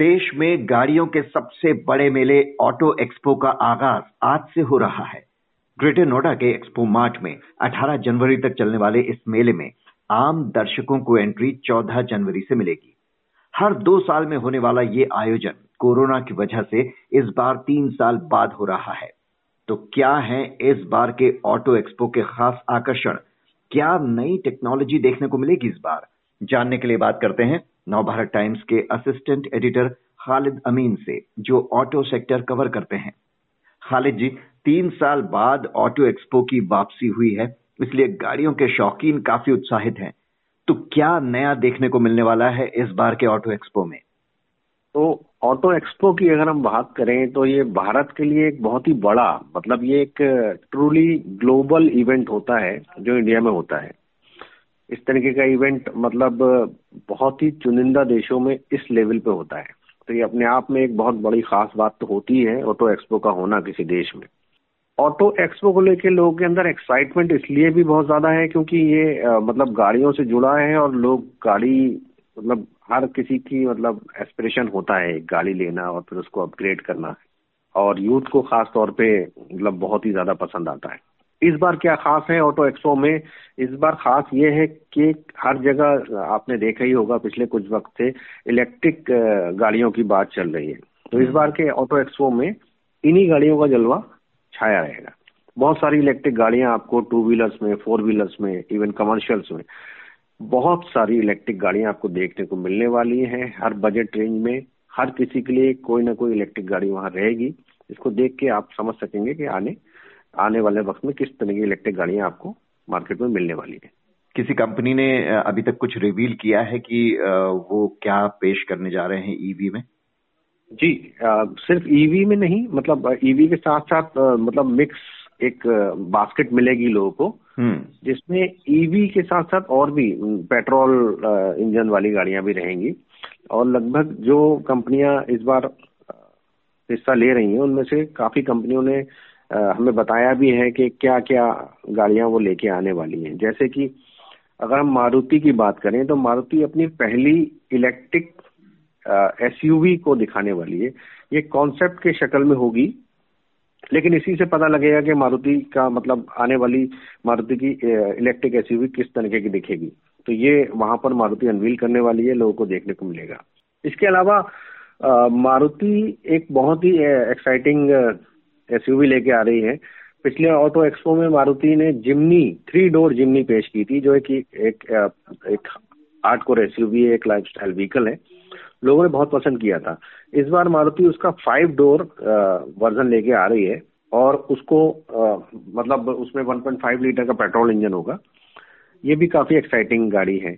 देश में गाड़ियों के सबसे बड़े मेले ऑटो एक्सपो का आगाज़ आज से हो रहा है। ग्रेटर नोएडा के एक्सपो मार्ट में 18 जनवरी तक चलने वाले इस मेले में आम दर्शकों को एंट्री 14 जनवरी से मिलेगी। हर दो साल में होने वाला ये आयोजन कोरोना की वजह से इस बार तीन साल बाद हो रहा है। तो क्या है इस बार के ऑटो एक्सपो के खास आकर्षण? क्या नई टेक्नोलॉजी देखने को मिलेगी इस बार? जानने के लिए बात करते हैं नवभारत टाइम्स के असिस्टेंट एडिटर खालिद अमीन से, जो ऑटो सेक्टर कवर करते हैं। खालिद जी, तीन साल बाद ऑटो एक्सपो की वापसी हुई है, इसलिए गाड़ियों के शौकीन काफ़ी उत्साहित हैं। तो क्या नया देखने को मिलने वाला है इस बार के ऑटो एक्सपो में? तो ऑटो एक्सपो की अगर हम बात करें तो ये भारत के लिए एक बहुत ही बड़ा मतलब ये एक ट्रूली ग्लोबल इवेंट होता है, जो इंडिया में होता है। इस तरीके का इवेंट मतलब बहुत ही चुनिंदा देशों में इस लेवल पे होता है। तो ये अपने आप में एक बहुत बड़ी खास बात तो होती है ऑटो एक्सपो का होना किसी देश में। ऑटो एक्सपो को लेकर लोगों के अंदर एक्साइटमेंट इसलिए भी बहुत ज़्यादा है क्योंकि ये मतलब गाड़ियों से जुड़ा है और लोग गाड़ी मतलब हर किसी की मतलब एस्पिरेशन होता है गाड़ी लेना और फिर उसको अपग्रेड करना। और यूथ को खास तौर पे मतलब बहुत ही ज़्यादा पसंद आता है। इस बार क्या खास है ऑटो एक्सपो में? इस बार खास ये है कि हर जगह आपने देखा ही होगा पिछले कुछ वक्त से इलेक्ट्रिक गाड़ियों की बात चल रही है। तो इस हम्म। बार के ऑटो एक्सपो में इन्हीं गाड़ियों का जलवा छाया रहेगा। बहुत सारी इलेक्ट्रिक गाड़ियाँ आपको टू व्हीलर्स में फोर व्हीलर्स में इवन कमर्शियल्स में बहुत सारी इलेक्ट्रिक गाड़ियाँ आपको देखने को मिलने वाली हैं। हर बजट रेंज में हर किसी के लिए कोई ना कोई इलेक्ट्रिक गाड़ी वहाँ रहेगी। इसको देख के आप समझ सकेंगे कि आने आने वाले वक्त में किस तरह की इलेक्ट्रिक गाड़ियाँ आपको मार्केट में मिलने वाली है? किसी कंपनी ने अभी तक कुछ रिवील किया है कि वो क्या पेश करने जा रहे हैं ईवी e में? जी आ, सिर्फ़ ईवी e में नहीं मतलब ईवी e के साथ साथ आ, मतलब मिक्स एक बास्केट मिलेगी लोगों को हम्म। जिसमें ईवी के साथ साथ और भी पेट्रोल इंजन वाली गाड़ियाँ भी रहेंगी। और लगभग जो कंपनियाँ इस बार हिस्सा ले रही हैं उनमें से काफ़ी कंपनियों ने हमें बताया भी है कि क्या क्या गाड़ियाँ वो लेके आने वाली हैं। जैसे कि अगर हम मारुति की बात करें तो मारुति अपनी पहली इलेक्ट्रिक एसयूवी को दिखाने वाली है। ये कॉन्सेप्ट के शक्ल में होगी, लेकिन इसी से पता लगेगा कि मारुति का मतलब आने वाली मारुति की इलेक्ट्रिक एसयूवी किस तरीके की दिखेगी। तो ये वहाँ पर मारुति अनवील करने वाली है, लोगों को देखने को मिलेगा। इसके अलावा मारुति एक बहुत ही एक्साइटिंग एसयूवी लेके आ रही है। पिछले ऑटो एक्सपो में मारुति ने जिमनी थ्री डोर जिमनी पेश की थी जो एक एक एक आर्ट कोर एसयूवी एक लाइफ स्टाइल व्हीकल है। लोगों ने बहुत पसंद किया था। इस बार मारुति उसका फाइव डोर वर्जन लेके आ रही है और उसको आ, मतलब उसमें 1.5 लीटर का पेट्रोल इंजन होगा। ये भी काफ़ी एक्साइटिंग गाड़ी है।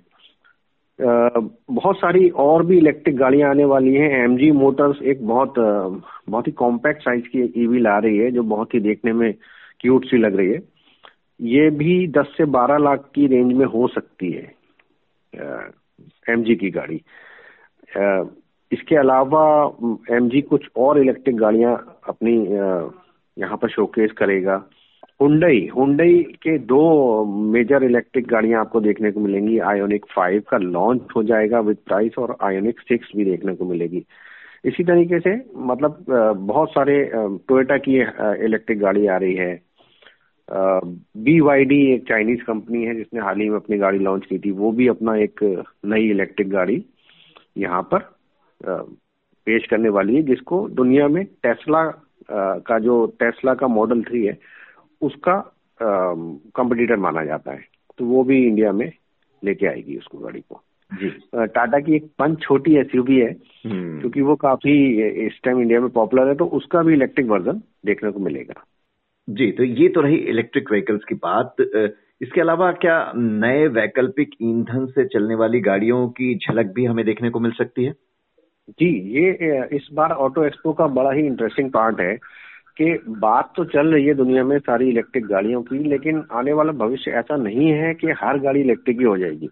बहुत सारी और भी इलेक्ट्रिक गाड़ियाँ आने वाली हैं। एमजी मोटर्स एक बहुत बहुत ही कॉम्पैक्ट साइज़ की ईवी ला रही है, जो बहुत ही देखने में क्यूट सी लग रही है। ये भी 10 से 12 लाख की रेंज में हो सकती है एमजी की गाड़ी। इसके अलावा एमजी कुछ और इलेक्ट्रिक गाड़ियाँ अपनी यहाँ पर शोकेस करेगा। हुंडई हुंडई के दो मेजर इलेक्ट्रिक गाड़ियाँ आपको देखने को मिलेंगी. आयोनिक फाइव का लॉन्च हो जाएगा विद प्राइस और आयोनिक सिक्स भी देखने को मिलेगी. इसी तरीके से मतलब बहुत सारे टोयोटा की इलेक्ट्रिक गाड़ी आ रही है. बी वाई डी एक चाइनीज़ कंपनी है जिसने हाल ही में अपनी गाड़ी लॉन्च की थी. वो भी अपना एक नई इलेक्ट्रिक गाड़ी यहाँ पर पेश करने वाली है, जिसको दुनिया में टेस्ला का जो टेस्ला का मॉडल थ्री है उसका कंपटीटर माना जाता है। तो वो भी इंडिया में लेके आएगी उसको गाड़ी को। जी। टाटा की एक पंच छोटी एसयूवी है हम्म। क्योंकि वो काफ़ी इस टाइम इंडिया में पॉपुलर है तो उसका भी इलेक्ट्रिक वर्जन देखने को मिलेगा। जी तो ये तो रही इलेक्ट्रिक व्हीकल्स की बात। इसके अलावा क्या नए वैकल्पिक ईंधन से चलने वाली गाड़ियों की झलक भी हमें देखने को मिल सकती है? जी ये इस बार ऑटो एक्सपो का बड़ा ही इंटरेस्टिंग पार्ट है। कि बात तो चल रही है दुनिया में सारी इलेक्ट्रिक गाड़ियों की लेकिन आने वाला भविष्य ऐसा नहीं है कि हर गाड़ी इलेक्ट्रिक ही हो जाएगी।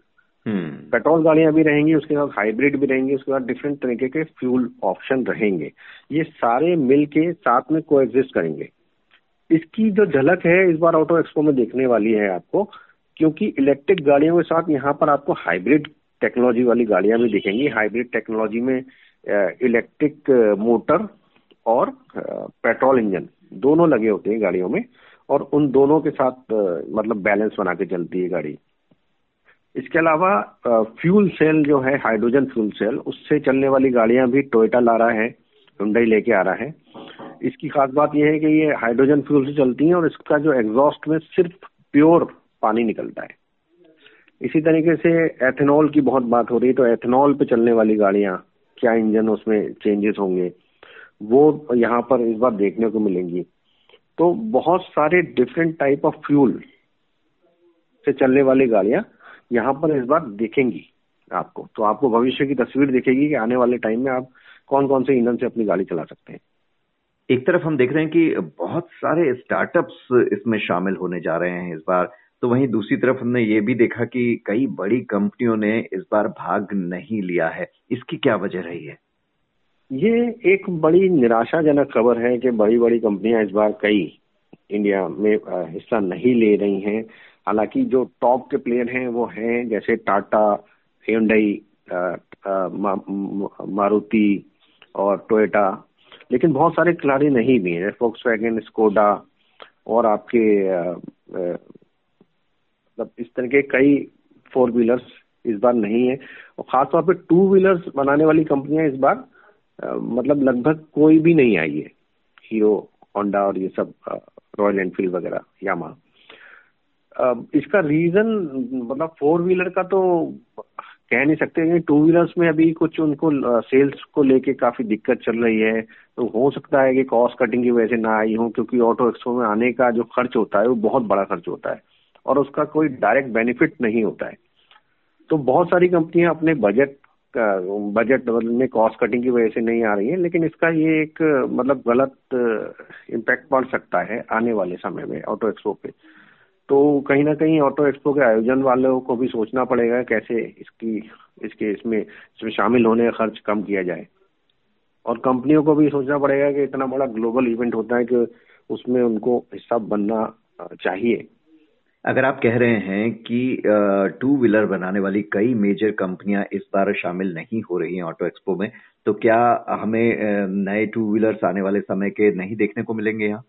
पेट्रोल हम्म। गाड़ियाँ भी रहेंगी उसके बाद हाइब्रिड भी रहेंगी उसके बाद डिफरेंट तरीके के फ्यूल ऑप्शन रहेंगे। ये सारे मिल के साथ में को करेंगे। इसकी जो झलक है इस बार ऑटो एक्सपो में देखने वाली है आपको क्योंकि इलेक्ट्रिक गाड़ियों के साथ यहाँ पर आपको हाइब्रिड टेक्नोलॉजी वाली गाड़ियाँ भी दिखेंगी। हाइब्रिड टेक्नोलॉजी में इलेक्ट्रिक मोटर और पेट्रोल इंजन, दोनों लगे होते हैं गाड़ियों में और उन दोनों के साथ मतलब बैलेंस बना के चलती है गाड़ी। इसके अलावा फ्यूल सेल जो है, हाइड्रोजन फ्यूल सेल, उससे चलने वाली गाड़ियाँ भी टोयोटा ला रहा है, हुंडई लेके आ रहा है। इसकी खास बात यह है कि ये हाइड्रोजन फ्यूल से चलती हैं और इसका जो एग्जॉस्ट में सिर्फ़ प्योर पानी निकलता है। इसी तरीके से एथेनॉल की बहुत बात हो रही है तो एथेनॉल पे चलने वाली गाड़ियाँ, क्या इंजन उसमें चेंजेस होंगे? वो यहाँ पर इस बार देखने को मिलेंगी। तो बहुत सारे डिफरेंट टाइप ऑफ़ फ्यूल से चलने वाली गाड़ियाँ यहाँ पर इस बार दिखेंगी आपको। तो आपको भविष्य की तस्वीर दिखेगी कि आने वाले टाइम में आप कौन कौन से ईंधन से अपनी गाड़ी चला सकते हैं। एक तरफ़ हम देख रहे हैं कि बहुत सारे स्टार्टअप्स इसमें शामिल होने जा रहे हैं इस बार। तो वहीं दूसरी तरफ़ हमने ये भी देखा कि कई बड़ी कंपनियों ने इस बार भाग नहीं लिया है। इसकी क्या वजह रही है? ये एक बड़ी निराशाजनक खबर है कि बड़ी बड़ी कंपनियाँ इस बार कई इंडिया में हिस्सा नहीं ले रही हैं। हालाँकि जो टॉप के प्लेयर हैं वो हैं, जैसे टाटा हेडई मारुति और टोयोटा। लेकिन बहुत सारे खिलाड़ी नहीं भी हैं फोक्स वैगन स्कोडा और आपके मतलब इस तरह के कई फोर व्हीलर्स इस बार नहीं है। और खासतौर पर टू व्हीलर्स बनाने वाली कंपनियाँ इस बार मतलब लगभग कोई भी नहीं आई है। हीरो होंडा और ये सब रॉयल एनफील्ड वगैरह यामा इसका रीजन मतलब फोर व्हीलर का तो कह नहीं सकते कि टू व्हीलर्स में अभी कुछ उनको सेल्स को लेके काफ़ी दिक्कत चल रही है। तो हो सकता है कि कॉस्ट कटिंग की वजह से ना आई हो, क्योंकि ऑटो एक्सपो में आने का जो खर्च होता है, वो बहुत बड़ा खर्च होता है। और उसका कोई डायरेक्ट बेनिफिट नहीं होता है। तो बहुत सारी कंपनियाँ अपने बजट बजट में कॉस्ट कटिंग की वजह से नहीं आ रही है, लेकिन इसका ये एक मतलब गलत इम्पैक्ट पड़ सकता है आने वाले समय में ऑटो एक्सपो पे। तो कहीं ना कहीं ऑटो एक्सपो के आयोजन वालों को भी सोचना पड़ेगा कैसे इसकी इसके इसमें इसमें शामिल होने का खर्च कम किया जाए। और कंपनियों को भी सोचना पड़ेगा कि इतना बड़ा ग्लोबल इवेंट होता है कि उसमें उनको हिस्सा बनना चाहिए। अगर आप कह रहे हैं कि टू व्हीलर बनाने वाली कई मेजर कंपनियाँ इस बार शामिल नहीं हो रही हैं ऑटो एक्सपो में तो क्या हमें नए टू व्हीलर्स आने वाले समय के नहीं देखने को मिलेंगे यहाँ?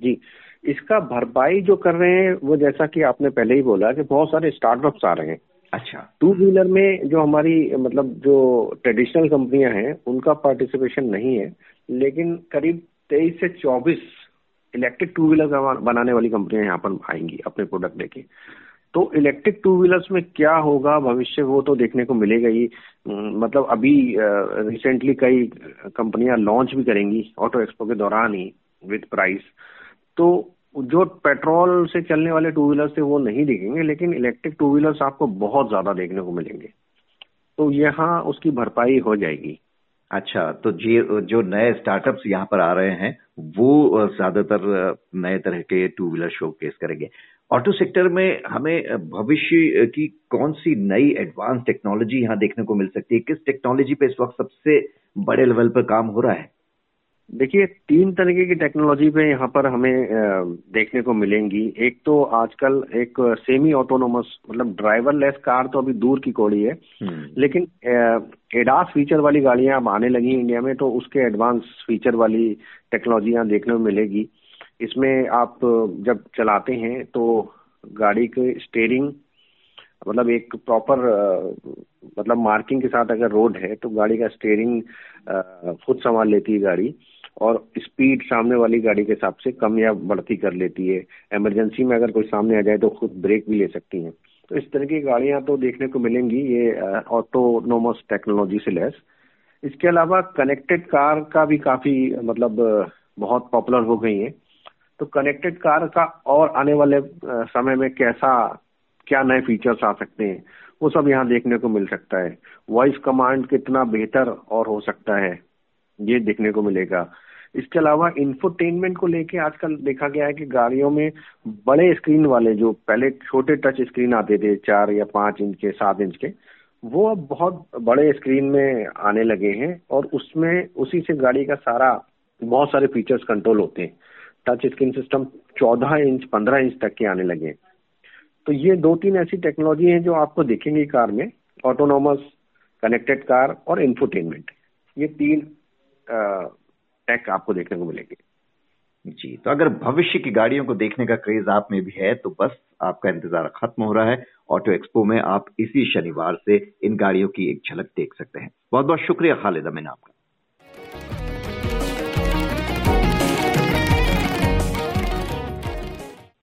जी इसका भरपाई जो कर रहे हैं वो जैसा कि आपने पहले ही बोला कि बहुत सारे स्टार्टअप्स आ रहे हैं। अच्छा। टू व्हीलर में जो हमारी मतलब जो ट्रेडिशनल कंपनियाँ हैं उनका पार्टिसिपेशन नहीं है लेकिन करीब तेईस से चौबीस इलेक्ट्रिक टू व्हीलर बनाने वाली कंपनियाँ यहाँ पर आएँगी अपने प्रोडक्ट लेके। तो इलेक्ट्रिक टू व्हीलर्स में क्या होगा? भविष्य वो तो देखने को मिलेगा ही। मतलब अभी रिसेंटली कई कंपनियाँ लॉन्च भी करेंगी ऑटो एक्सपो के दौरान ही विद प्राइस तो जो पेट्रोल से चलने वाले टू व्हीलर्स थे वो नहीं दिखेंगे, लेकिन इलेक्ट्रिक टू व्हीलर्स आपको बहुत ज़्यादा देखने को मिलेंगे। तो यहाँ उसकी भरपाई हो जाएगी। अच्छा तो जी जो नए स्टार्टअप्स यहाँ पर आ रहे हैं, वो ज़्यादातर नए तरह के टू व्हीलर शो केस करेंगे। ऑटो सेक्टर में हमें भविष्य की कौन सी नई एडवांस टेक्नोलॉजी यहाँ देखने को मिल सकती है? किस टेक्नोलॉजी पे इस वक्त सबसे बड़े लेवल पर काम हो रहा है? देखिए तीन तरीके की टेक्नोलॉजी पे यहाँ पर हमें देखने को मिलेंगी। एक तो आजकल एक सेमी ऑटोनोमस मतलब ड्राइवरलेस कार तो अभी दूर की कौड़ी है। हम्म। लेकिन एडास फीचर वाली गाड़ियाँ अब आने लगी इंडिया में तो उसके एडवांस फीचर वाली टेक्नोलॉजियाँ देखने को मिलेगी। इसमें आप जब चलाते हैं तो गाड़ी के स्टेयरिंग मतलब एक प्रॉपर मतलब मार्किंग के साथ अगर रोड है तो गाड़ी का स्टेयरिंग खुद संभाल लेती है गाड़ी। और स्पीड सामने वाली गाड़ी के हिसाब से कम या बढ़ती कर लेती है। इमरजेंसी में अगर कोई सामने आ जाए तो खुद ब्रेक भी ले सकती हैं। तो इस तरह की गाड़ियाँ तो देखने को मिलेंगी, ये ऑटोनोमस टेक्नोलॉजी से लेस। इसके अलावा कनेक्टेड कार का भी काफ़ी मतलब बहुत पॉपुलर हो गई है। तो कनेक्टेड कार का और आने वाले समय में कैसा, क्या नए फीचर्स आ सकते हैं, वो सब यहाँ देखने को मिल सकता है। वॉइस कमांड कितना बेहतर और हो सकता है। ये देखने को मिलेगा। इसके अलावा इंफोटेनमेंट को लेके आजकल देखा गया है कि गाड़ियों में बड़े स्क्रीन वाले जो पहले छोटे टच स्क्रीन आते थे, चार या पाँच इंच के, सात इंच के, वो अब बहुत बड़े स्क्रीन में आने लगे हैं और उसमें उसी से गाड़ी का सारा बहुत सारे फीचर्स कंट्रोल होते हैं। टच स्क्रीन सिस्टम चौदह इंच पंद्रह इंच तक के आने लगे हैं। तो ये दो तीन ऐसी टेक्नोलॉजी हैं जो आपको दिखेंगी कार में ऑटोनोमस कनेक्टेड कार और इंफोटेनमेंट ये तीन टेक आपको देखने को मिलेंगे। जी तो अगर भविष्य की गाड़ियों को देखने का क्रेज आप में भी है तो बस आपका इंतज़ार खत्म हो रहा है। ऑटो एक्सपो में आप इसी शनिवार से इन गाड़ियों की एक झलक देख सकते हैं। बहुत बहुत शुक्रिया खालिद अमीन आपका